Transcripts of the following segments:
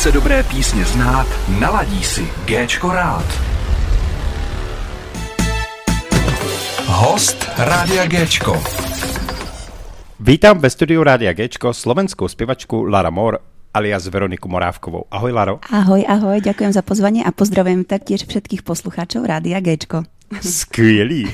Chce dobré písně znát, naladí si Géčko rád. Host Rádia Géčko. Vítám ve studiu Rádia Géčko slovenskou zpěvačku Lara Mor alias Veroniku Morávkovou. Ahoj Laro. Ahoj, ahoj, ďakujem za pozvanie a pozdravujem taktiež všetkých poslucháčov Rádia Géčko. Skvělý.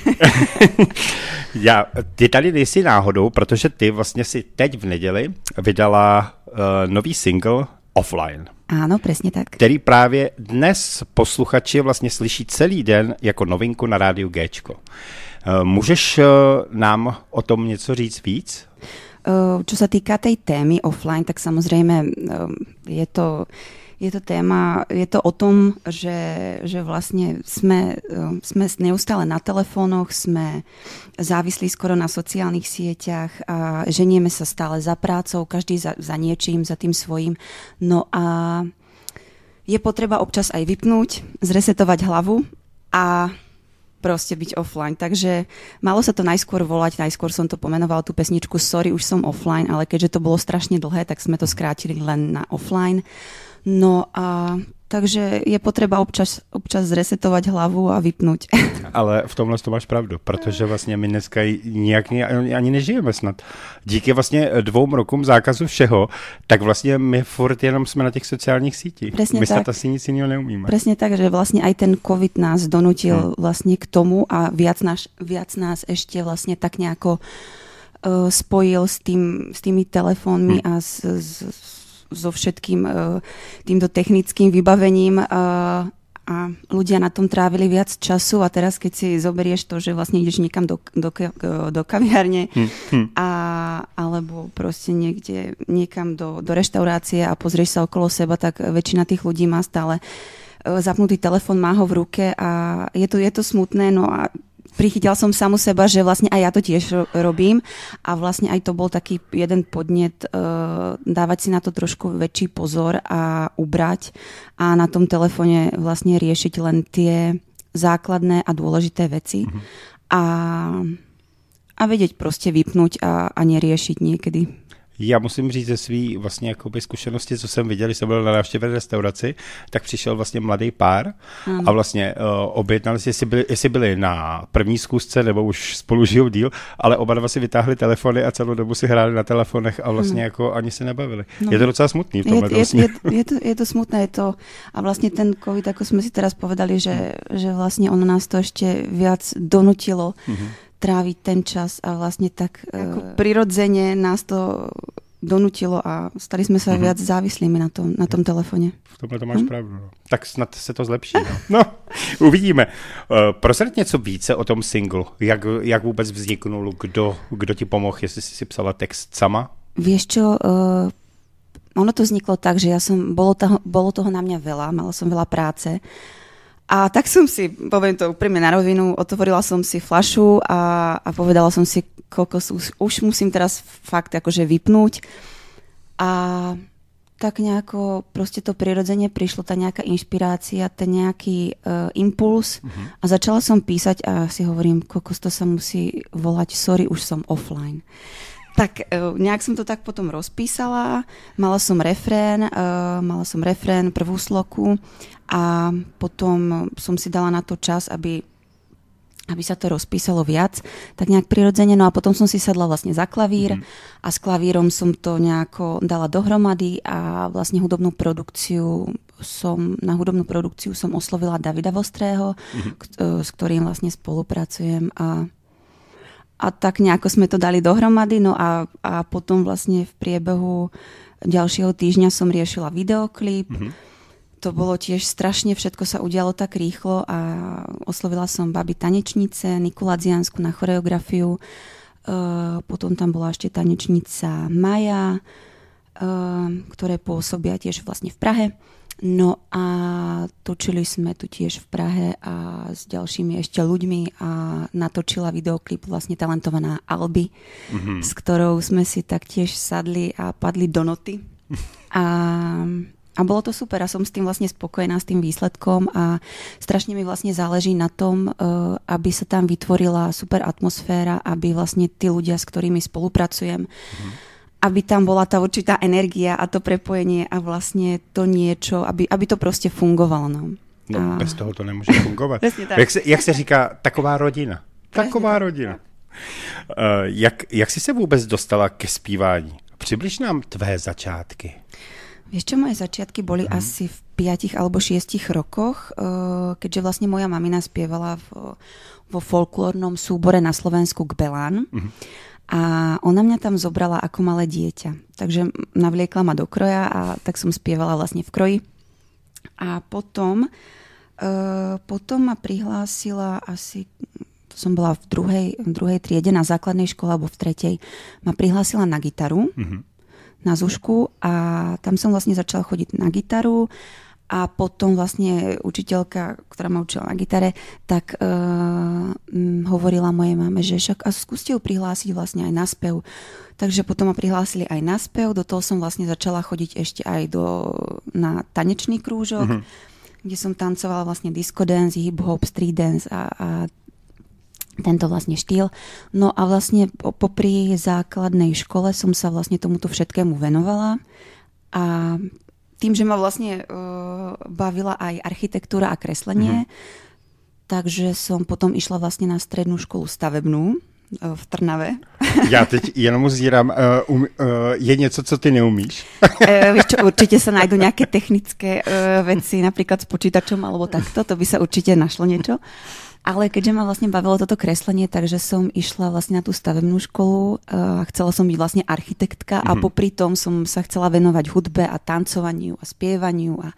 Já, ty tady nejsi náhodou, protože ty vlastně si teď v neděli vydala uh, nový single Offline. Áno, presne tak. Který právě dnes posluchači vlastně slyší celý den jako novinku na rádiu Géčko. Uh, můžeš uh, nám o tom něco říct víc? Čo sa týka tej témy offline, tak samozrejme je to je to téma, je to o tom, že, že vlastne sme, sme neustále na telefónoch, sme závislí skoro na sociálnych sieťach a ženieme sa stále za prácou, každý za, za niečím, za tým svojím. No a je potreba občas aj vypnúť, zresetovať hlavu a proste byť offline. Takže malo sa to najskôr volať, najskôr som to pomenoval tú pesničku Sorry, už som offline, ale keďže to bolo strašne dlhé, tak sme to skrátili len na offline. No a takže je potreba občas, občas zresetovať hlavu a vypnúť. Ale v tomhle to máš pravdu, protože vlastně my dneska nijak ani nežijeme snad. Díky vlastně dvou rokům zákazu všeho, tak vlastně my furt jenom jsme na těch sociálních sítích. Presne my tak. asi nic jiného neumíme. Presne tak, že vlastne aj ten COVID nás donutil hmm. vlastne k tomu a viac, naš, viac nás ešte vlastne tak nejako uh, spojil s, tým, s tými telefónmi hmm. a s, s, so všetkým týmto technickým vybavením a ľudia na tom trávili viac času a teraz keď si zoberieš to, že vlastne ideš niekam do, do, do kaviarne hm, hm. A, alebo proste niekde niekam do, do reštaurácie a pozrieš sa okolo seba, tak väčšina tých ľudí má stále zapnutý telefon, má ho v ruke a je to, je to smutné, no a prichytila som samu seba, že vlastne aj ja to tiež robím a vlastne aj to bol taký jeden podnet uh, dávať si na to trošku väčší pozor a ubrať a na tom telefóne vlastne riešiť len tie základné a dôležité veci mm-hmm. a, a vedieť proste vypnúť a, a neriešiť niekedy. Já musím říct ze své vlastně jakoby zkušenosti, co jsem viděl, když jsem byl na návštěvě restauraci, tak přišel vlastně mladý pár hmm. a vlastně uh, objednali si, jestli byli, jestli byli na první zkusce nebo už spolu žijou díl, ale oba dva si vytáhli telefony a celou dobu si hráli na telefonech a vlastně hmm. jako ani se nebavili. No. Je to docela smutný v tomhle je, je, je, je, to, je to smutné, je to a vlastně ten covid, ako jsme si teraz povedali, že, že vlastně on nás to ještě viac donutilo hmm tráviť ten čas a vlastne tak ako uh, prirodzene nás to donutilo a stali jsme se uh-huh. viac závislými na tom, na tom telefone. V tomhle to máš hmm? pravdu. No. Tak snad se to zlepší. No, no uvidíme. Uh, Prosrať něco více o tom singlu. Jak, jak vůbec vzniknul, kdo, kdo ti pomohl, jestli jsi si psala text sama? Vieš čo, uh, ono to vzniklo tak, že ja som, bolo toho, bolo toho na mňa veľa, mala som veľa práce a tak som si, poviem to úprimne na rovinu, otvorila som si flašu a, a povedala som si, koľko už, už musím teraz fakt akože vypnúť. A tak nejako proste to prirodzene prišlo, tá nejaká inšpirácia, ten nejaký uh, impuls uh-huh. a začala som písať a si hovorím, kokos to sa musí volať, sorry, už som offline. Tak uh, nejak som to tak potom rozpísala, mala som refrén, uh, mala som refrén, prvú sloku a potom som si dala na to čas, aby aby sa to rozpísalo viac, tak nejak prirodzene. No a potom som si sadla vlastne za klavír mm. a s klavírom som to nejako dala dohromady a vlastne hudobnú produkciu som, na hudobnú produkciu som oslovila Davida Vostrého, mm. s ktorým vlastne spolupracujem a a tak nejako sme to dali dohromady, no a, a potom vlastne v priebehu ďalšieho týždňa som riešila videoklip, mm-hmm to bolo tiež strašne, všetko sa udialo tak rýchlo a oslovila som baby tanečnice, Nikula Dziansku na choreografiu, uh, potom tam bola ešte tanečnica Maja, uh, ktoré pôsobia tiež vlastne v Prahe. No a točili sme tu tiež v Prahe a s ďalšími ešte ľuďmi a natočila videoklip vlastne talentovaná Alby, mm-hmm. s ktorou sme si taktiež sadli a padli do noty. A a bolo to super a som s tým vlastne spokojná s tým výsledkom a strašne mi vlastne záleží na tom, eh, aby sa tam vytvorila super atmosféra, aby vlastne tí ľudia, s ktorými spolupracujem, mm. Aby tam bola tá určitá energia a to prepojenie a vlastne to niečo, aby, aby to proste fungovalo. No. No, a... bez toho to nemůže fungovat. tak. Jak se, jak se říká, taková rodina. Taková tak. rodina. Uh, jak, jak jsi se vůbec dostala ke zpívání? Přibliž nám tvé začátky. Vieš čo, moje začiatky boli mm. asi v 5 alebo 6 rokoch, uh, keďže vlastne moja mamina spievala v, vo folklórnom súbore na Slovensku Gbelán. Mm. A ona mňa tam zobrala ako malé dieťa. Takže navliekla ma do kroja a tak som spievala vlastne v kroji. A potom, uh, potom ma prihlásila asi som bola v druhej, v druhej triede na základnej škole alebo v tretej, ma prihlásila na gitaru, mm-hmm. na zušku a tam som vlastne začala chodiť na gitaru a potom vlastne učiteľka, ktorá ma učila na gitare, tak uh, hovorila mojej mame, že však a skúste ju prihlásiť vlastne aj na spev. Takže potom ma prihlásili aj na spev, do toho som vlastne začala chodiť ešte aj do, na tanečný krúžok, mm-hmm. kde som tancovala vlastne disco dance, hip-hop, street dance a, a tento vlastne štýl. No a vlastne popri základnej škole som sa vlastne tomuto všetkému venovala a tým, že ma vlastne uh, bavila aj architektúra a kreslenie, mm-hmm. takže som potom išla vlastne na strednú školu stavebnú v Trnave. Já teď jenom zírám, uh, um, uh, je něco, co ty neumíš? uh, víš čo, určite sa nájdú nejaké technické uh, veci, napríklad s počítačom alebo takto, to by sa určite našlo niečo. Ale keďže ma vlastne bavilo toto kreslenie, takže som išla vlastne na tú stavebnú školu a chcela som byť vlastne architektka mm-hmm. a mhm. popri tom som sa chcela venovať hudbe a tancovaniu a spievaniu a,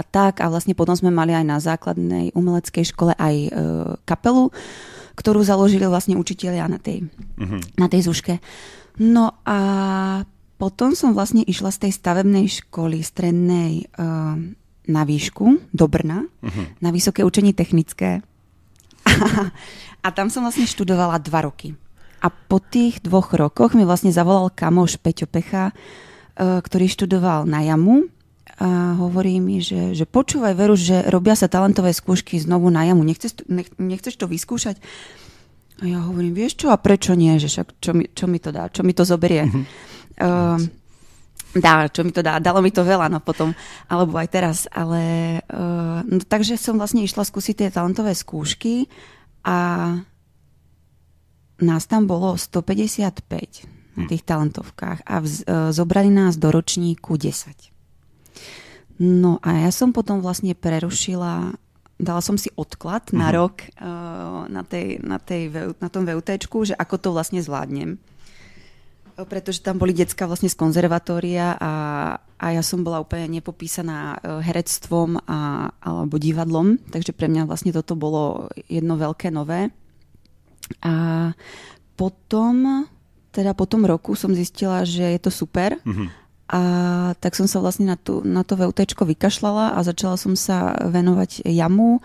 a tak. A vlastne potom sme mali aj na základnej umeleckej škole aj e, kapelu, ktorú založili vlastne učiteľia na tej, mm-hmm. na tej zuške. No a potom som vlastne išla z tej stavebnej školy strednej e, na výšku do Brna, mm-hmm. na vysoké učenie technické a tam som vlastne študovala dva roky. A po tých dvoch rokoch mi vlastne zavolal kamoš Peťo Pecha, e, ktorý študoval na jamu a hovorí mi, že, že počúvaj veru, že robia sa talentové skúšky znovu na jamu. Nechceš, nech, nechceš to vyskúšať? A ja hovorím, vieš čo, a prečo nie? Že však čo mi, čo mi to dá? Čo mi to zoberie? Mm-hmm. Uh, dá, čo mi to dá. Dalo mi to veľa, no potom, alebo aj teraz. Ale, uh, no, takže som vlastne išla skúsiť tie talentové skúšky a nás tam bolo 155 na hm. tých talentovkách a vz, uh, zobrali nás do ročníku 10. No a ja som potom vlastne prerušila, dala som si odklad uh-huh. na mhm. rok uh, na, tej, na, tej, na tom VUTčku, že ako to vlastne zvládnem pretože tam boli decka vlastne z konzervatória a, a ja som bola úplne nepopísaná e, herectvom a, alebo divadlom, takže pre mňa vlastne toto bolo jedno veľké nové. A potom, teda po tom roku som zistila, že je to super mm-hmm. A tak som sa vlastne na, tú, na to VUT vykašľala a začala som sa venovať jamu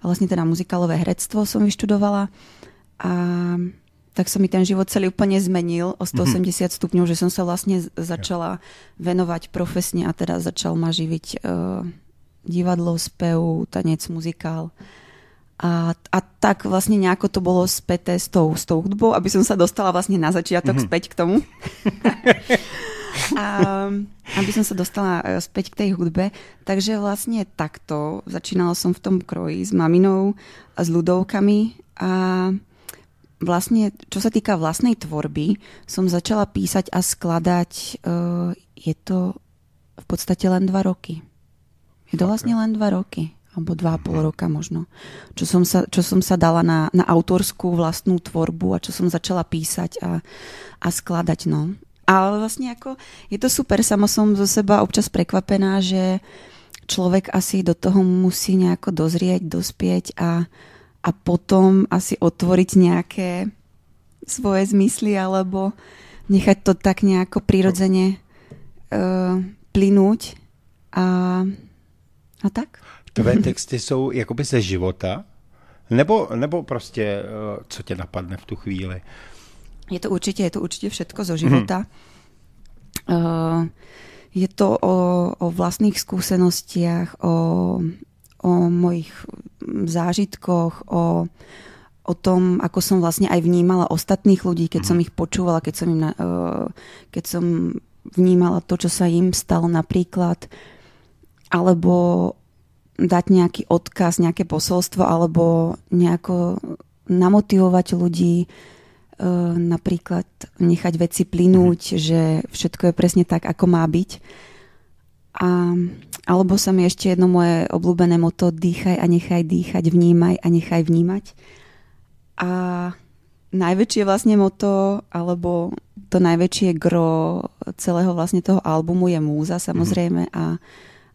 a vlastne teda muzikálové herectvo som vyštudovala a tak sa mi ten život celý úplne zmenil o 180 mm-hmm. stupňov, že som sa vlastne začala venovať profesne a teda začal ma živiť uh, divadlo, spev, tanec, muzikál. A, a tak vlastne nejako to bolo späté s tou, s tou hudbou, aby som sa dostala vlastne na začiatok mm-hmm. späť k tomu. a, aby som sa dostala e, späť k tej hudbe. Takže vlastne takto. Začínala som v tom kroji s maminou a s ľudovkami a vlastne, čo sa týka vlastnej tvorby, som začala písať a skladať, uh, je to v podstate len dva roky. Je to vlastne len dva roky, alebo dva a pol mhm. roka možno, čo som sa, čo som sa dala na, na autorskú vlastnú tvorbu a čo som začala písať a, a skladať, no. Ale vlastne ako, je to super, sama som zo seba občas prekvapená, že človek asi do toho musí nejako dozrieť, dospieť a, a potom asi otvoriť nejaké svoje zmysly alebo nechať to tak nejako prirodzene uh, plynúť a, a tak. Tvé texty jsou jakoby ze života? Nebo, nebo prostě, uh, co tě napadne v tu chvíli? Je to určite, je to určite všetko zo života. Hmm. Uh, je to o, o vlastných skúsenostiach, o, o mojich zážitkoch, o, o tom, ako som vlastne aj vnímala ostatných ľudí, keď som ich počúvala, keď som, im uh, keď som vnímala to, čo sa im stalo napríklad, alebo dať nejaký odkaz, nejaké posolstvo, alebo nejako namotivovať ľudí, uh, napríklad nechať veci plynúť, že všetko je presne tak, ako má byť. A, alebo sa mi ešte jedno moje obľúbené moto dýchaj a nechaj dýchať, vnímaj a nechaj vnímať. A najväčšie vlastne moto, alebo to najväčšie gro celého vlastne toho albumu je múza samozrejme a,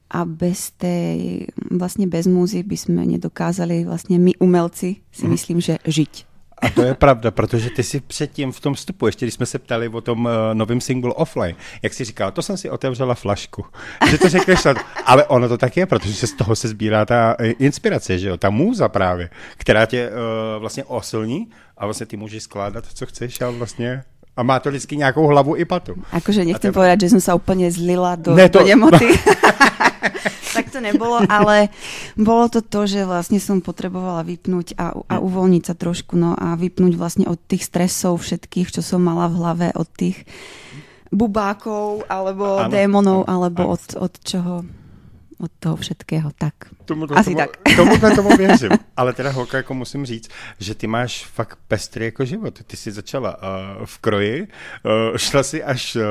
a bez tej, vlastne bez múzy by sme nedokázali vlastne my umelci si mhm. myslím, že žiť. A to je pravda, protože ty si předtím v tom vstupu, ještě když jsme se ptali o tom uh, novém singlu Offline, jak si říkal, to jsem si otevřela flašku. Že to řekneš, ale ono to tak je, protože se z toho se sbírá ta eh, inspirace, že jo, ta můza právě, která tě uh, vlastně osilní a vlastně ty můžeš skládat, co chceš a vlastně a má to vždycky nějakou hlavu i patu. Akože nechcem teba... povedať, že som sa úplne zlila do, ne, to... do nemoty. tak to nebolo, ale bolo to to, že vlastne som potrebovala vypnúť a, a uvoľniť sa trošku, no a vypnúť vlastne od tých stresov všetkých, čo som mala v hlave, od tých bubákov, alebo ano. démonov, alebo od, od čoho od toho všetkého, tak. Tomu, to, Asi tomu, tak. Tomu, věřím. Ale teda holka, jako musím říct, že ty máš fakt pestrý jako život. Ty jsi začala uh, v kroji, uh, šla si až uh,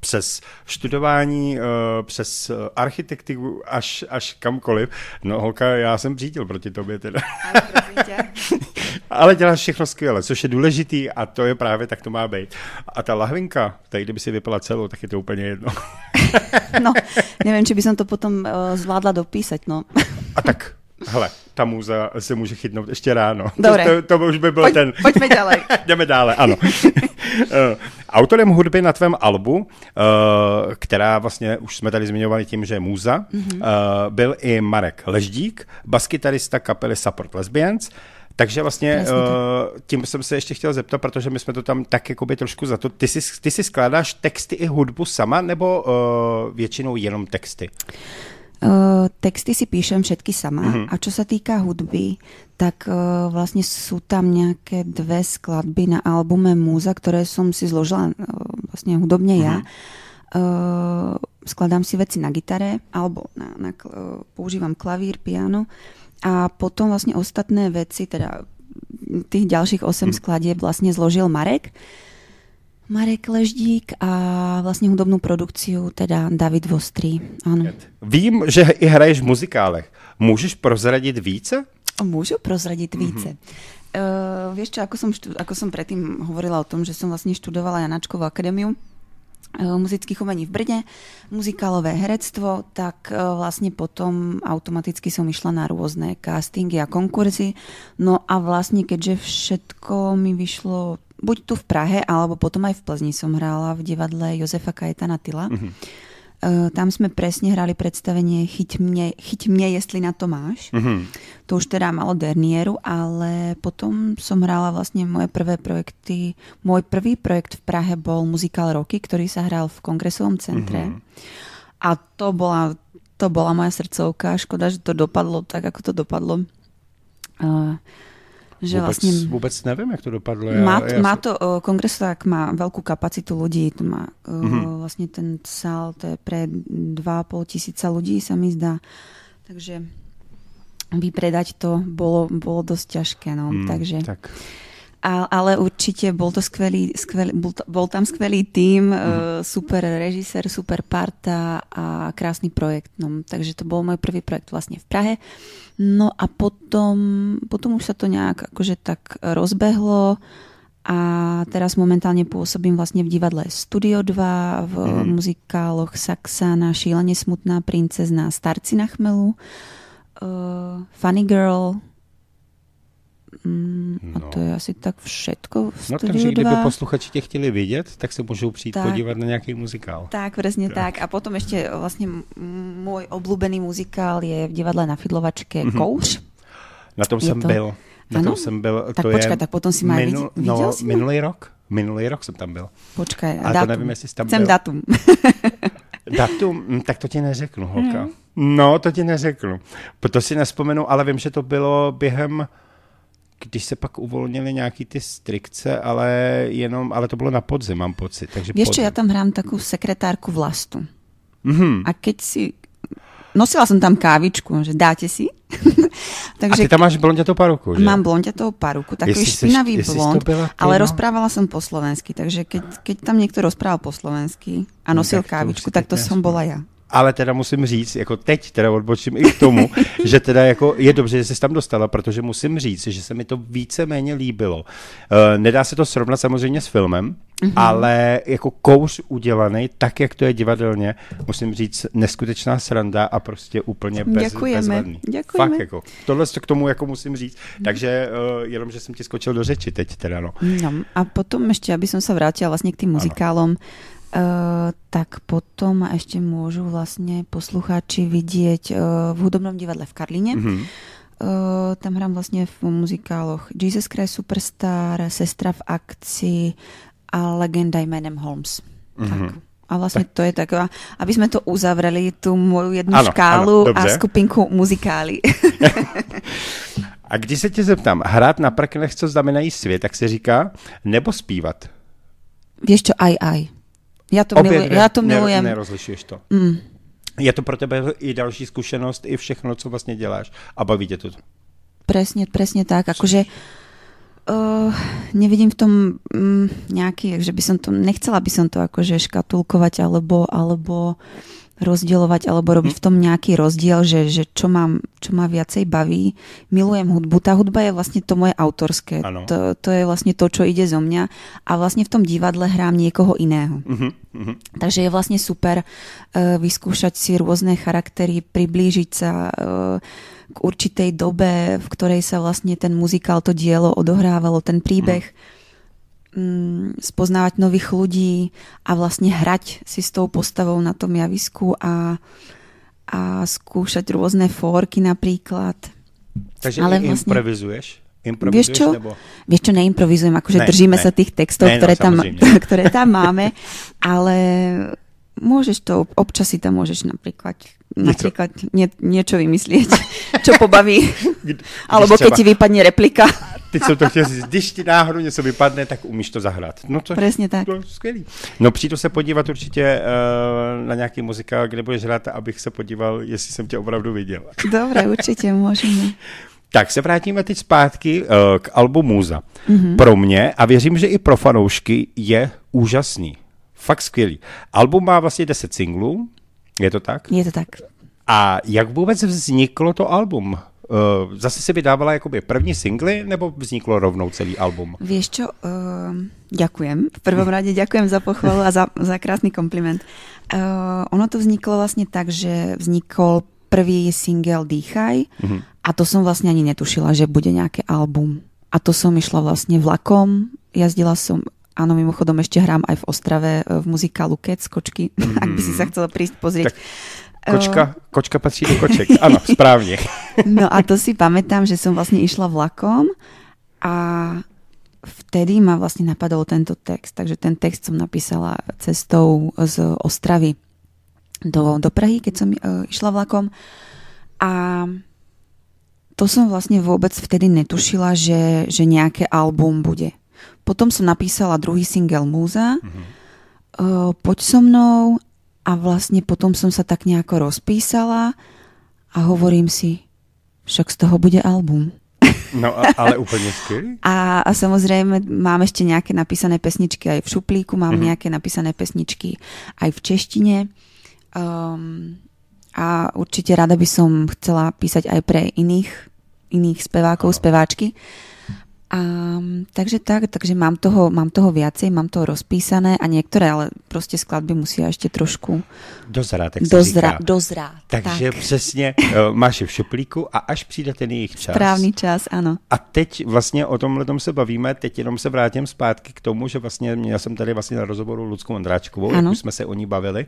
přes študování, uh, přes uh, architekturu, až, až kamkoliv. No holka, já jsem řídil proti tobě teda. Ale děláš všechno skvěle, což je důležitý a to je právě tak to má být. A ta lahvinka, tady kdyby si vypila celou, tak je to úplně jedno. no, nevím, či by som to potom uh, zvládla dopísať, no. A tak, hele, ta múza se může chytnout ještě ráno. Dobre. To, to, už by byl Pojď, ten... Pojďme ďalej. Jdeme dále, ano. Eh, autorem hudby na tvém albu, uh, která vlastně už jsme tady zmiňovali tím, že je múza, mm-hmm. byl i Marek Leždík, baskytarista kapely Support Lesbians, takže vlastně uh, tím jsem se ještě chtěl zeptat, protože my jsme to tam tak jakoby trošku za to. Ty si, ty si skládáš texty i hudbu sama, nebo uh, většinou jenom texty? Uh, texty si píšem všetky sama uh-huh. a čo sa týka hudby, tak uh, vlastne sú tam nejaké dve skladby na albume Múza, ktoré som si zložila uh, vlastne hudobne uh-huh. ja. Uh, skladám si veci na gitare alebo na, na, uh, používam klavír, piano a potom vlastne ostatné veci, teda tých ďalších 8 uh-huh. skladieb vlastne zložil Marek. Marek Leždík a vlastně hudobnou produkciu teda David Vostrý. Ano. Vím, že i hraješ v muzikálech. Můžeš prozradit více? Môžu prozradiť více. Mm-hmm. Uh, vieš čo, ako som, štú, ako som predtým hovorila o tom, že som vlastne študovala Janačkovú akadémiu uh, muzických umení v Brne, muzikálové herectvo, tak uh, vlastne potom automaticky som išla na rôzne castingy a konkurzy. No a vlastne keďže všetko mi vyšlo buď tu v Prahe, alebo potom aj v Plzni som hrála v divadle Jozefa Kajetana Tyla. Mm-hmm. Uh, tam sme presne hrali predstavenie Chyť mne, chyť mne jestli na to máš. Mm-hmm. To už teda malo dernieru, ale potom som hrala vlastne moje prvé projekty. Môj prvý projekt v Prahe bol muzikál Roky, ktorý sa hral v kongresovom centre. Mm-hmm. A to bola, to bola moja srdcovka. Škoda, že to dopadlo tak, ako to dopadlo. Uh, že vůbec, vlastne... Vôbec neviem, jak to dopadlo. Ja, má, ja má to, uh, kongres tak má veľkú kapacitu ľudí, to má uh, mm-hmm. vlastne ten sál, to je pre 2,5 tisíca ľudí, sa mi zdá. Takže vypredať to bolo, bolo dosť ťažké, no, mm, takže... Tak. A, ale určite bol to skvelý, skvelý bol, to, bol tam skvelý tým, mm. uh, super režisér, super parta a krásny projekt. No, takže to bol môj prvý projekt vlastne v Prahe. No a potom, potom už sa to nejak akože tak rozbehlo a teraz momentálne pôsobím vlastne v divadle Studio 2, v mm. muzikáloch Saxana, Šílenie smutná princezna, Starci na chmelu, uh, Funny Girl, Mm, no. A to je asi tak všetko v No takže kdyby posluchači tě chtěli vidět, tak se můžou přijít tak, podívat na nějaký muzikál. Tak, presne tak. tak. A potom ešte vlastne môj obľúbený muzikál je v divadle na Fidlovačke mm-hmm. Kouř. Na tom je jsem to... byl. Na ano? tom jsem byl. Tak to počkaj, je tak potom si má minul, viděl no, si minulý rok. Minulý rok jsem tam byl. Počkaj, a datum. to nevím, jestli jsi tam Chcem byl. datum. datum, hm, tak to ti neřeknu, holka. Mm. No, to ti neřeknu. To si nespomenu, ale vím, že to bylo během když se pak uvolnili nějaký ty strikce, ale jenom, ale to bylo na podzim, mám pocit. Takže Vieš čo, podzim. ja tam hrám takú sekretárku vlastu. Mhm. A keď si... Nosila som tam kávičku, že dáte si. A Takže ty tam máš blondětou paruku, že? mám blondiatou paruku, takový Jestli špinavý jsi blond, to ale no. rozprávala som po slovensky, takže keď, keď tam niekto rozprával po slovensky a nosil tak to už kávičku, si tak to pěkně som bola ja. Ale teda musím říct, jako teď teda odbočím i k tomu, že teda jako je dobře, že jsi tam dostala, protože musím říct, že se mi to víceméně líbilo. Uh, nedá se to srovnat samozřejmě s filmem, mm-hmm. ale jako kouř udělaný, tak jak to je divadelně, musím říct, neskutečná sranda a prostě úplně bez, Děkujeme, bezvadný. děkujeme. Fakt jako, tohle to k tomu jako musím říct. Takže uh, jenom, že jsem ti skočil do řeči teď teda, no. No, a potom ešte, aby som sa vrátila vlastne k tým muzikálom, uh, tak potom ma ešte môžu vlastne poslucháči vidieť uh, v hudobnom divadle v Karline. Mhm. Uh, tam hrám vlastne v muzikáloch Jesus Christ Superstar, Sestra v akcii a Legenda jménem Holmes. Mhm. Tak. A vlastne to je taková, aby sme to uzavreli, tú moju jednu Ano, škálu ano, a skupinku muzikály. A když se tě zeptám, hrát na prknech, co znamenají svět, tak se říká, nebo zpívat? Vieš čo, aj, aj. Ja to, milujem, ne- ja to ne- milujem. Nerozlišuješ to. Mm. Je to pro tebe i další zkušenost, i všechno, co vlastně děláš a baví tě to. Presne, presne tak. Akože uh, nevidím v tom um, nejaký, že by som to, nechcela by som to akože škatulkovať alebo, alebo rozdielovať alebo robiť v tom nejaký rozdiel, že, že čo, mám, čo ma viacej baví. Milujem hudbu. Tá hudba je vlastne to moje autorské. Ano. To, to je vlastne to, čo ide zo mňa. A vlastne v tom divadle hrám niekoho iného. Mhm, mhm. Takže je vlastne super uh, vyskúšať si rôzne charaktery, priblížiť sa uh, k určitej dobe, v ktorej sa vlastne ten muzikál, to dielo odohrávalo, ten príbeh, mm, spoznávať nových ľudí a vlastne hrať si s tou postavou na tom javisku a, a skúšať rôzne fórky napríklad. Takže Ale vlastne- improvizuješ? Vieš Improvizuješ čo? nebo? Vieš čo, neimprovizujem, akože Ne, držíme ne. sa tých textov, Ne, no, ktoré, tam, samozrejme. ktoré tam máme, ale môžeš to, občas si tam môžeš napríklad, napríklad nie, niečo vymyslieť, čo pobaví. Alebo keď ti vypadne replika. Teď jsem to chtěl říct, když ti náhodou něco vypadne, tak umíš to zahrát. No to, Presne tak. to je skvělý. No přijdu se podívat určitě uh, na nějaký muzikál, kde budeš hrát, abych se podíval, jestli jsem tě opravdu viděl. Dobre, určite môžeme. Tak se vrátíme teď zpátky uh, k albu Muza. Mhm. Mm-hmm. Pro mě, a věřím, že i pro fanoušky, je úžasný. Fakt skvělý. Album má vlastně 10 singlů, je to tak? Je to tak. A jak vůbec vzniklo to album? Uh, zase si vydávala jakoby první singly, nebo vzniklo rovnou celý album? Vieš čo, uh, ďakujem. V prvom rade ďakujem za pochvalu a za, za krásny kompliment. Uh, ono to vzniklo vlastne tak, že vznikol prvý single Dýchaj Mhm. a to som vlastne ani netušila, že bude nejaké album. A to som išla vlastne vlakom, jazdila som, áno, mimochodom ešte hrám aj v Ostrave e, v muzikálu Kec, kočky, ak by si sa chcela prísť pozrieť. Tak Kočka, kočka patří do koček. Ano, správně. No a to si pamätám, že som vlastne išla vlakom a vtedy ma vlastne napadol tento text. Takže ten text som napísala cestou z Ostravy do, do Prahy, keď som uh, išla vlakom. A to som vlastne vôbec vtedy netušila, že, že nejaké album bude. Potom som napísala druhý single Múza, mm-hmm. uh, Poď so mnou a vlastne potom som sa tak nejako rozpísala a hovorím si, však z toho bude album. No, ale úplně skvělý. A, a samozrejme mám ešte nejaké napísané pesničky aj v šuplíku, mám mm-hmm. nejaké napísané pesničky aj v češtine. Um, a určite rada by som chcela písať aj pre iných, iných spevákov, speváčky. A, takže tak, takže mám toho, mám toho viacej, mám toho rozpísané a niektoré, ale proste skladby musia ešte trošku Dozrát, jak se dozra, říká. dozrát. Takže tak. přesně uh, máš je v šuplíku a až přijde ten jejich čas. Správny čas, áno. A teď vlastně o tomhle se bavíme, teď jenom se vrátím zpátky k tomu, že vlastně měl jsem tady vlastně na rozhovoru Ludskou Ondráčkovou, jak Ano. už jsme se o ní bavili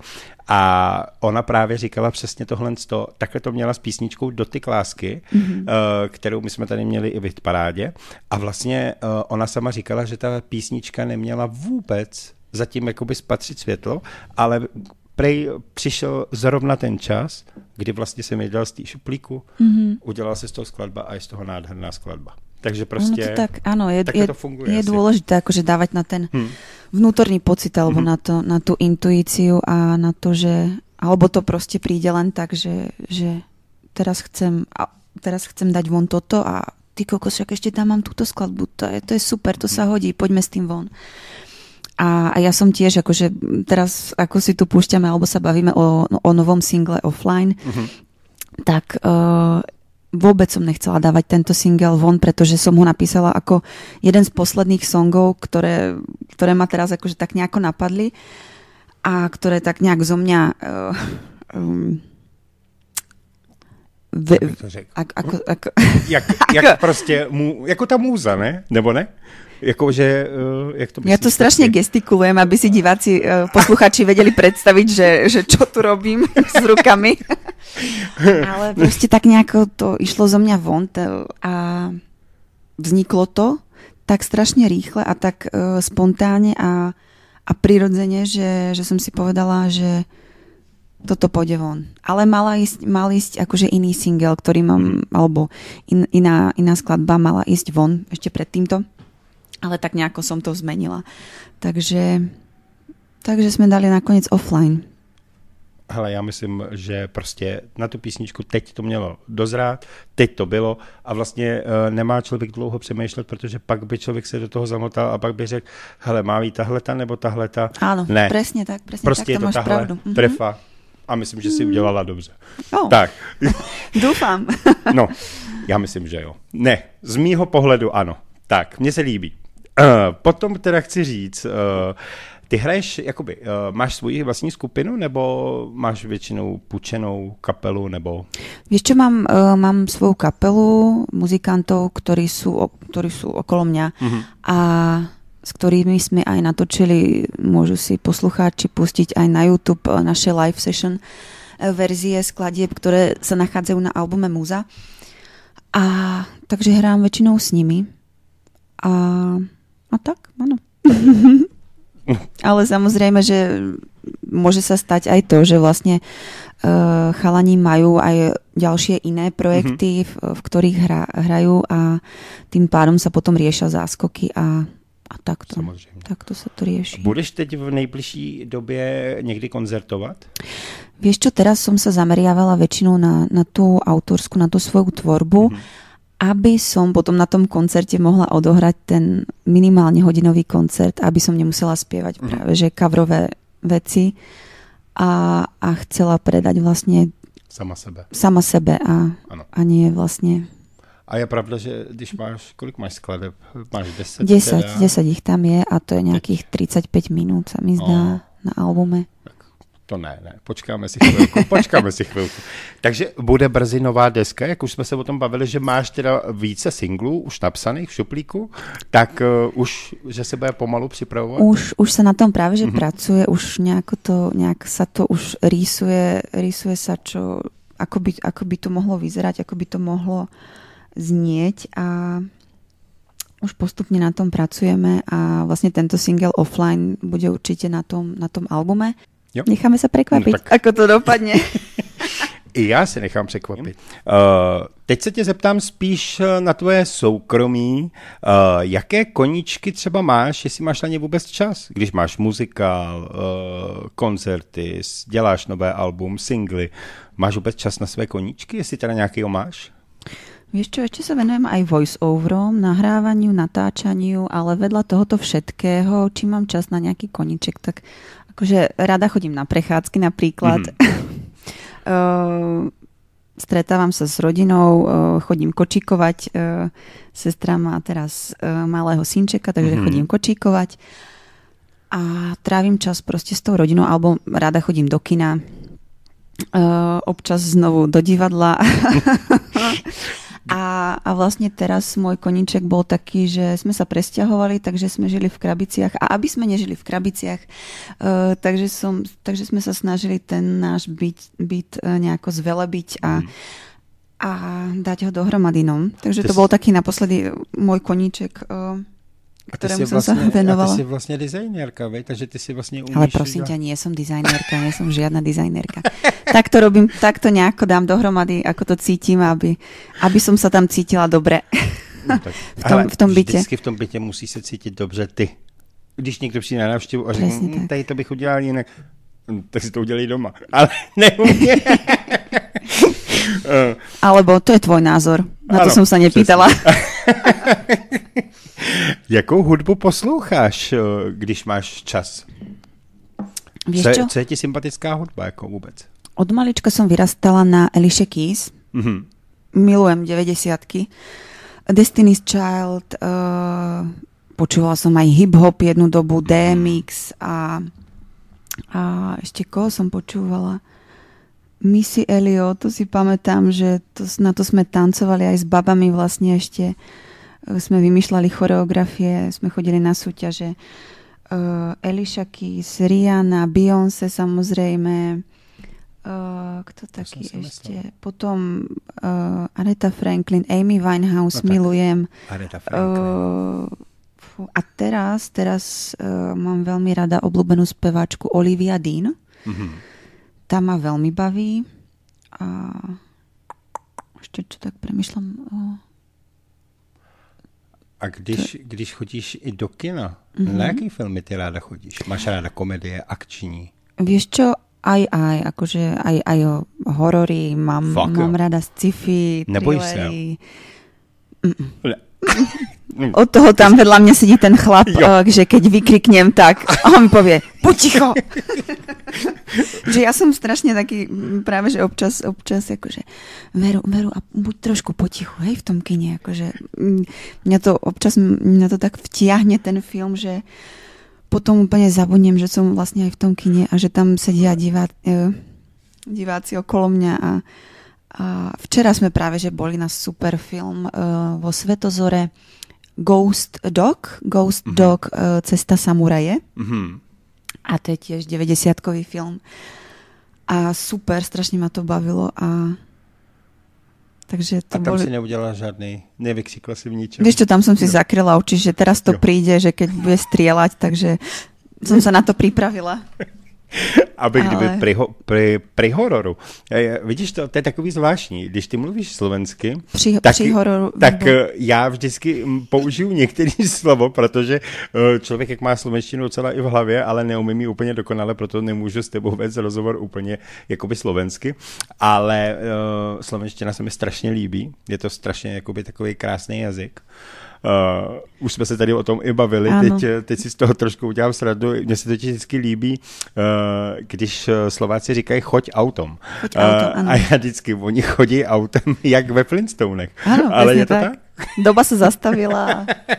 a ona právě říkala přesně tohle, takhle to měla s písničkou Dotyk lásky, mm-hmm. uh, kterou my jsme tady měli i v hitparádě a vlastně uh, ona sama říkala, že ta písnička neměla vůbec zatím jakoby spatřit světlo, ale prej přišel zrovna ten čas, kdy vlastně jsem dal z té šuplíku, mm-hmm. udělal se z toho skladba a je z toho nádherná skladba. Takže prostě... No to tak, áno, je, je, to funguje je asi. dôležité akože dávať na ten Hmm. vnútorný pocit alebo Mhm. na, to, na tú intuíciu a na to, že alebo to proste príde len tak, že, že teraz chcem teraz chcem dať von toto a ty kokos, však ešte tam mám túto skladbu, to je, to je super, to sa hodí, poďme s tým von. A, a ja som tiež, akože teraz, ako si tu púšťame, alebo sa bavíme o, o novom single offline, Mhm. tak uh, vôbec som nechcela dávať tento single von, pretože som ho napísala ako jeden z posledných songov, ktoré, ktoré ma teraz akože tak nejako napadli a ktoré tak nejak zo mňa uh, um, ve, to řekl? ako, ako, ako, Jak, jak prostě, mů, jako ta můza, ne? Nebo ne? Jakože, uh, jak to ja to myslíš strašne gestikulujem, aby si diváci, uh, posluchači vedeli predstaviť, že, že čo tu robím s rukami. Ale proste tak nejako to išlo zo mňa von a vzniklo to tak strašne rýchle a tak uh, spontánne a, a prirodzene, že, že som si povedala, že toto pôjde von. Ale mala ísť, mal ísť akože iný single, ktorý mám, alebo in, iná, iná skladba mala ísť von ešte pred týmto. Ale tak nejako som to zmenila. Takže, takže sme dali nakoniec offline. Hele, já myslím, že prostě na tu písničku teď to mělo dozrát, teď to bylo a vlastně uh, nemá člověk dlouho přemýšlet, protože pak by člověk se do toho zamotal a pak by řekl, hele, má být tahleta nebo tahleta. Áno, Ne. presne tak, presne Prostě tak, je to máš tahle, pravdu. Mhm. trefa a myslím, že si udělala dobře. Oh, Tak, Dúfam. no, já myslím, že jo. Ne, z mýho pohledu ano. Tak, mně se líbí. Uh, potom teda chci říct, uh, ty hraješ, jakoby, uh, máš svoji vlastní skupinu, nebo máš většinou půjčenou kapelu, nebo... Vieš čo, mám, uh, mám svoju kapelu muzikantov, ktorí sú, ktorí sú okolo mňa Mhm. a s ktorými sme aj natočili, môžu si poslucháči pustiť aj na YouTube eh, naše live session eh, verzie skladieb, ktoré sa nachádzajú na albume Múza. A takže hrám väčšinou s nimi. A, a tak, áno. Ale samozrejme, že môže sa stať aj to, že vlastne uh, chalani majú aj ďalšie iné projekty, mm-hmm. v, v ktorých hra, hrajú a tým pádom sa potom riešia záskoky a, a takto. Samozřejmě. Takto sa to rieši. Budeš teď v nejbližší době někdy koncertovat? Vieš čo, teraz som sa zameriavala väčšinou na, na tú autorskú, na tú svoju tvorbu, Mhm. aby som potom na tom koncerte mohla odohrať ten minimálne hodinový koncert, aby som nemusela spievať Mhm. práve že coverové veci a, a chcela predať vlastne Sama sebe. sama sebe a, Ano. a nie vlastne A je pravda, že když máš, kolik máš skladeb? Máš 10? 10, teda? 10 ich tam je a to je nejakých 35 minút sa mi zdá na albume. To ne, ne, počkáme si chvilku, počkáme si chvilku. Takže bude brzy nová deska, jak už jsme se o tom bavili, že máš teda více singlů už napsaných v šuplíku, tak uh, už, že se bude pomalu připravovat? Už, už sa na tom práve, že Mhm. pracuje, už nejako to, nejak sa to už rýsuje, rýsuje sa, čo, ako by, ako by to mohlo vyzerať, ako by to mohlo znieť a už postupne na tom pracujeme a vlastne tento single offline bude určite na tom, na tom albume. Jo. Necháme sa prekvapiť, No tak. ako to dopadne. I já se nechám překvapit. Uh, teď se tě zeptám spíš eh, na tvoje soukromí. Uh, jaké koníčky třeba máš, jestli máš na ně vůbec čas? Když máš muzikál, uh, koncerty, děláš nové album, singly, máš vůbec čas na své koníčky, jestli teda nějakýho máš? Vieš čo, ešte sa venujem aj voice-overom, nahrávaniu, natáčaniu, ale vedľa tohoto všetkého, či mám čas na nejaký koniček, tak akože rada chodím na prechádzky napríklad. Mm-hmm. stretávam sa s rodinou, uh, chodím kočíkovať. Uh, sestra má teraz uh, malého synčeka, takže Mhm. mm-hmm. chodím kočíkovať. A trávim čas proste s tou rodinou, alebo rada chodím do kina. Uh, občas znovu do divadla. A, a vlastne teraz môj koníček bol taký, že sme sa presťahovali, takže sme žili v krabiciach. A aby sme nežili v krabiciach, uh, takže, som, takže sme sa snažili ten náš byt, byt uh, nejako zvelebiť a, a dať ho dohromady. No. Takže to si- bol taký naposledy môj koníček, uh, ktorému som sa vlastně, a venovala. ty jsi vlastně designérka, vej? takže ty si vlastně umíš... Ale prosím ťa, nie som dizajnérka, nie som žiadna dizajnérka. tak to robím, tak to nejako dám dohromady, ako to cítim, aby, aby som sa tam cítila dobre. No, tak, v, tom, ale v tom bytě. Vždycky v tom bytě musí se cítit dobře ty. Když někdo přijde na návštěvu a řekne, "Hm, tady to bych udělal jinak, Hm, tak si to udělej doma. Ale neumí. Eh, Alebo to je tvoj názor. Na to Ano, som sa nepýtala. Jakou hudbu posloucháš, eh, když máš čas? Vieš Co, čo? co je ti sympatická hudba jako vůbec? Od malička som vyrastala na Alicia Keys. Mhm. Milujem 90 Destiny's Child, uh, počúvala som aj hip-hop jednu dobu, DMX a, a ešte koho som počúvala? Missy Elliot, to si pamätám, že to, na to sme tancovali aj s babami vlastne ešte. Uh, Sme vymýšľali choreografie, sme chodili na súťaže. Uh, Alicia Keys, Rihanna, Beyoncé samozrejme. Uh, kto taký ešte? Potom uh, Aretha Franklin, Amy Winehouse, No milujem. Aretha Franklin. Uh, a teraz, teraz uh, mám veľmi rada obľúbenú speváčku Olivia Dean. Mhm. Tá ma veľmi baví. A ešte čo tak premyšľam. Uh, A když, když chodíš i do kina, Mhm. na jaký filmy ty ráda chodíš? Máš ráda komedie, akční? vieš čo? Aj, aj, akože aj, aj o horory, mám, Fakt, mám jo. rada sci-fi, Nebojíš se, thrillery. Ne. Od toho tam vedľa mňa sedí ten chlap, Jo. uh, že keď vykriknem tak, a on mi povie, buď ticho. že ja som strašne taký, mm, práve že občas, občas akože, veru, veru a buď trošku potichu, hej, v tom kine, akože, mm, mňa to občas, mňa to tak vtiahne ten film, že potom úplne zabudnem, že som vlastne aj v tom kine a že tam sedia divá, e, diváci okolo mňa a, a včera sme práve, že boli na super film uh, vo Svetozore Ghost Dog, Ghost Mhm. Dog uh, Cesta samuraje Mhm. a to je tiež 90-kový film a super, strašne ma to bavilo a takže to A tam boli... si neudělala žádný, nevykřikla si v ničem. Vieš čo, tam som si zakryla oči, že teraz to Jo. príde, že keď bude strieľať, takže som sa na to pripravila. Aby kdyby Ale- pri, ho- pri, pri hororu. E, vidíš to, to je takový zvláštní. Když ty mluvíš slovensky, Při, tak, při hororu... tak nebo- eh, já vždycky použiju některé slovo, protože eh, člověk, jak má slovenštinu docela i v hlavě, ale neumím ji úplně dokonale, proto nemůžu s tebou vést rozhovor úplně jakoby slovensky, ale uh, slovenština se mi strašně líbí, je to strašně jakoby takový krásný jazyk. Uh, už jsme se tady o tom i bavili, Ano. teď, eh, teď si z toho trošku udělám srandu. Mně se to vždycky líbí, uh, když Slováci říkají choď autom. Choď autom, Eh, ano. a já vždycky, oni chodí autem, jak ve Flintstonech. Áno, ale je to tak? Doba sa zastavila a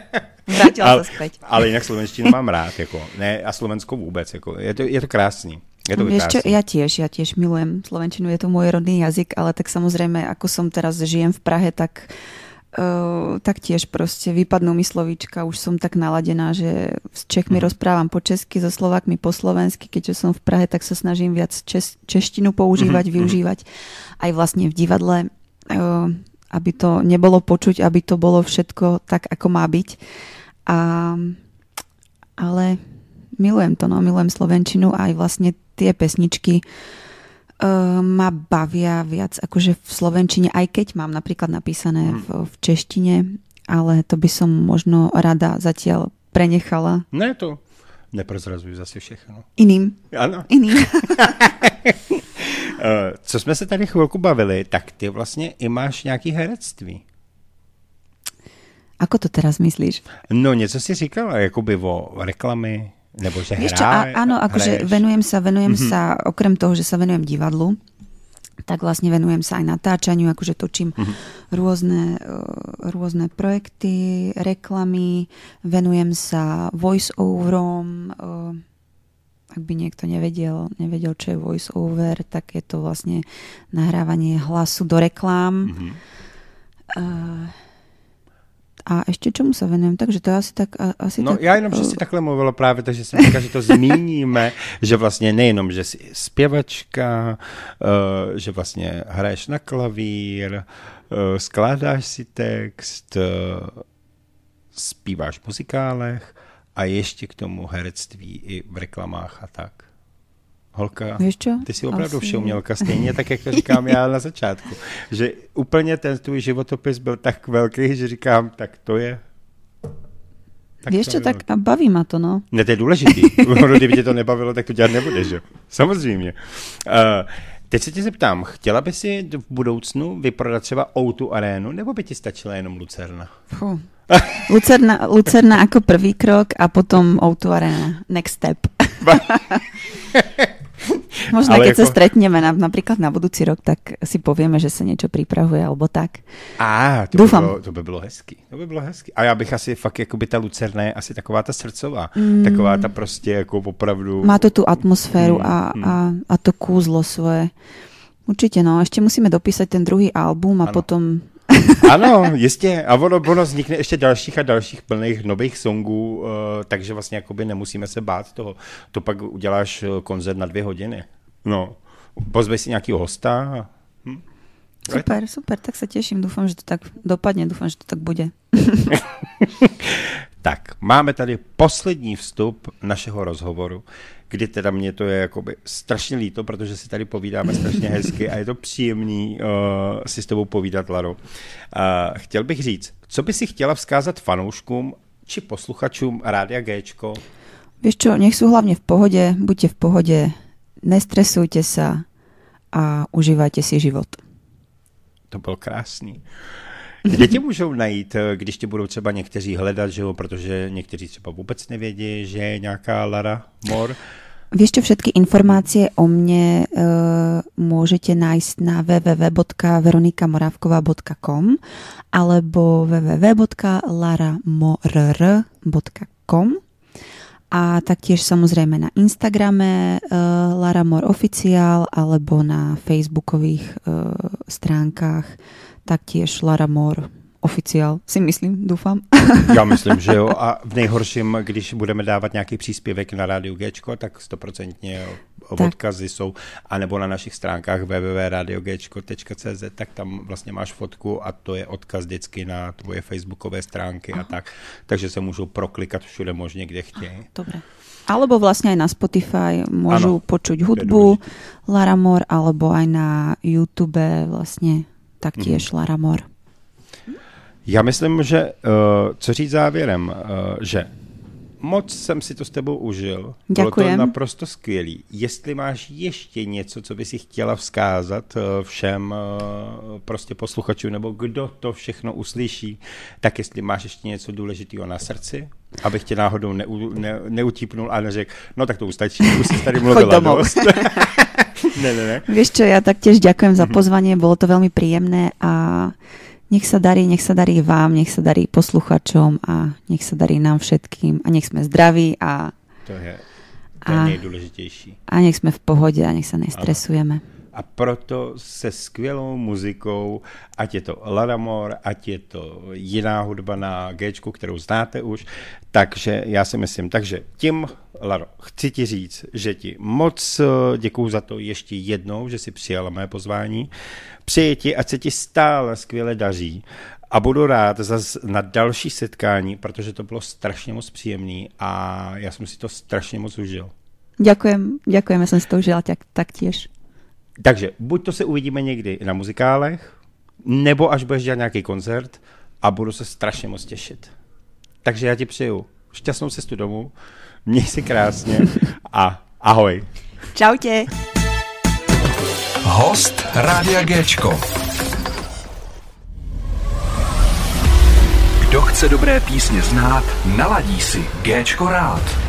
vrátila ale, sa späť. ale jinak slovenštinu mám rád, jako, ne, a Slovensko vůbec, jako, je, to, je to krásný. Je to Vieš čo, ja tiež, ja tiež milujem Slovenčinu, je to môj rodný jazyk, ale tak samozrejme, ako som teraz žijem v Prahe, tak Uh, tak tiež proste vypadnú mi slovíčka, už som tak naladená, že s Čechmi Mhm. rozprávam po česky, so Slovákmi po slovensky, keďže som v Prahe, tak sa snažím viac čes, češtinu používať, Mhm, využívať aj vlastne v divadle, uh, aby to nebolo počuť, aby to bolo všetko tak, ako má byť. A, ale milujem to, no, milujem Slovenčinu a aj vlastne tie pesničky uh, ma bavia viac akože v Slovenčine, aj keď mám napríklad napísané Mhm. v, v češtine, ale to by som možno rada zatiaľ prenechala Ne, to neprozrazuju zase všechno. iným. Ano. Iným. Uh, co jsme se tady chvilku bavili, tak ty vlastně i máš nějaký herectví. Ako to teraz myslíš? No, něco si říkala, jakoby o reklamy, nebo že Vieš čo, hrá, a, áno, akože venujem sa, venujem Mhm. sa, okrem toho, že sa venujem divadlu, tak vlastne venujem sa aj natáčaniu, akože točím Mhm. rôzne, uh, rôzne projekty, reklamy, venujem sa voice-overom, uh, ak by niekto nevedel, nevedel, čo je voice-over, tak je to vlastne nahrávanie hlasu do reklám. Mhm. Uh, a ešte čomu sa venujem? Takže to asi tak... Asi No tak, já jenom, že uh, si takhle mluvila právě, takže jsem říkal, že to zmíníme, že vlastně nejenom, že jsi zpěvačka, uh, že vlastně hraješ na klavír, uh, skládáš si text, zpíváš v muzikálech a ještě k tomu herectví i v reklamách a tak. Holka, Víš čo? ty jsi opravdu Asi- všeumělka, stejně tak, jak to říkám já na začátku. Že úplně ten tvůj životopis byl tak velký, že říkám, tak to je... Tak Vieš čo, tak a baví ma to, no. Ne, to je důležitý. Kdyby tě to nebavilo, tak to dělat nebudeš, jo? Samozřejmě. Uh, teď se tě zeptám, chtěla by si v budoucnu vyprodat třeba Outu arénu, nebo by ti stačila jenom Lucerna? Lucerna, Lucerna ako prvý krok a potom O2 Arena. Next step. Možno Ale keď sa ako- stretneme na, napríklad na budúci rok, tak si povieme, že sa niečo pripravuje alebo tak. A, to Doufám. By bylo, to by bylo hezky. To by bylo hezky. A já bych asi fakt, jako by ta Lucerna je asi taková ta srdcová. Mm. Taková ta prostě jako opravdu... Má to tú atmosféru Mm, a, mm. a, a to kúzlo svoje. Určite, no. Ešte musíme dopísať ten druhý album a Ano. potom... Ano, jistě. A ono, ono vznikne ještě dalších a dalších plných nových songů, uh, takže vlastně jakoby nemusíme se bát toho. To pak uděláš eh, koncert na dvě hodiny. No, pozveš si nějakého hosta. Hm? Super, super, tak sa teším. Dúfam, že to tak dopadne, dúfam, že to tak bude. Tak, máme tady poslední vstup našeho rozhovoru, kdy teda mě to je jakoby strašně líto, protože si tady povídáme strašně hezky a je to příjemný uh, si s tebou povídat, Laro. Uh, chtěl bych říct, co by si chtěla vzkázat fanouškům či posluchačům Rádia Gčko? Vieš čo, nech sú hlavne v pohode, buďte v pohode, nestresujte sa a užívajte si život. To byl krásný. Kde tě můžou najít, eh, když tě budou třeba někteří hledat, že jo, protože někteří třeba vůbec nevědí, že je nějaká Lara Mor. Vieš čo, všetky informácie o mne e, môžete nájsť na www.veronikamoravkova.com alebo www.laramorr.com a taktiež samozrejme na Instagrame e, Laramor Official alebo na facebookových e, stránkach taktiež Laramor Official, si myslím, dúfam. Já myslím, že jo. A v nejhorším, když budeme dávat nějaký příspěvek na rádiu Gčko, tak stoprocentně odkazy jsou, anebo na našich stránkách www.radiogčko.cz, tak tam vlastně máš fotku a to je odkaz vždycky na tvoje facebookové stránky a tak. Takže se můžou proklikat všude možně, kde chtějí. Dobre. Alebo vlastne aj na Spotify môžu Áno, počuť hudbu Laramor, alebo aj na YouTube vlastne taktiež Mhm. Laramor. Já myslím, že uh, co říct závěrem, uh, že moc jsem si to s tebou užil. Bylo to naprosto skvělý. Jestli máš ještě něco, co by si chtěla vzkázat uh, všem prostě posluchačům, nebo kdo to všechno uslyší, tak jestli máš ještě něco důležitého na srdci, abych tě náhodou neu, ne, neutípnul a neřekl, no tak to už stačí, už jsi tady mluvila dost. ne, ne, ne. Vieš čo, ja taktiež ďakujem Mhm. za pozvanie, bolo to veľmi príjemné a nech sa darí, nech sa darí vám, nech sa darí posluchačom a nech sa darí nám všetkým a nech sme zdraví a, To je, to je A- a nech sme v pohode a nech sa nestresujeme. A proto se skvělou muzikou, ať je to Laramor, ať je to jiná hudba na G, kterou znáte už, takže já si myslím, takže tím, Laro, chci ti říct, že ti moc děkuju za to ještě jednou, že si přijala mé pozvání. Přeji ti, ať se ti stále skvěle daří a budu rád zas na další setkání, protože to bylo strašně moc příjemný a já jsem si to strašně moc užil. Ďakujem, ďakujem, ja som si to užila tak, taktiež. Takže buď to se uvidíme někdy na muzikálech, nebo až budeš dělat nějaký koncert a budu se strašně moc těšit. Takže já ti přeju šťastnou cestu domů, měj si krásně a ahoj. Čaute. Host Rádia Géčko. Kdo chce dobré písně znát, naladí si Géčko rád.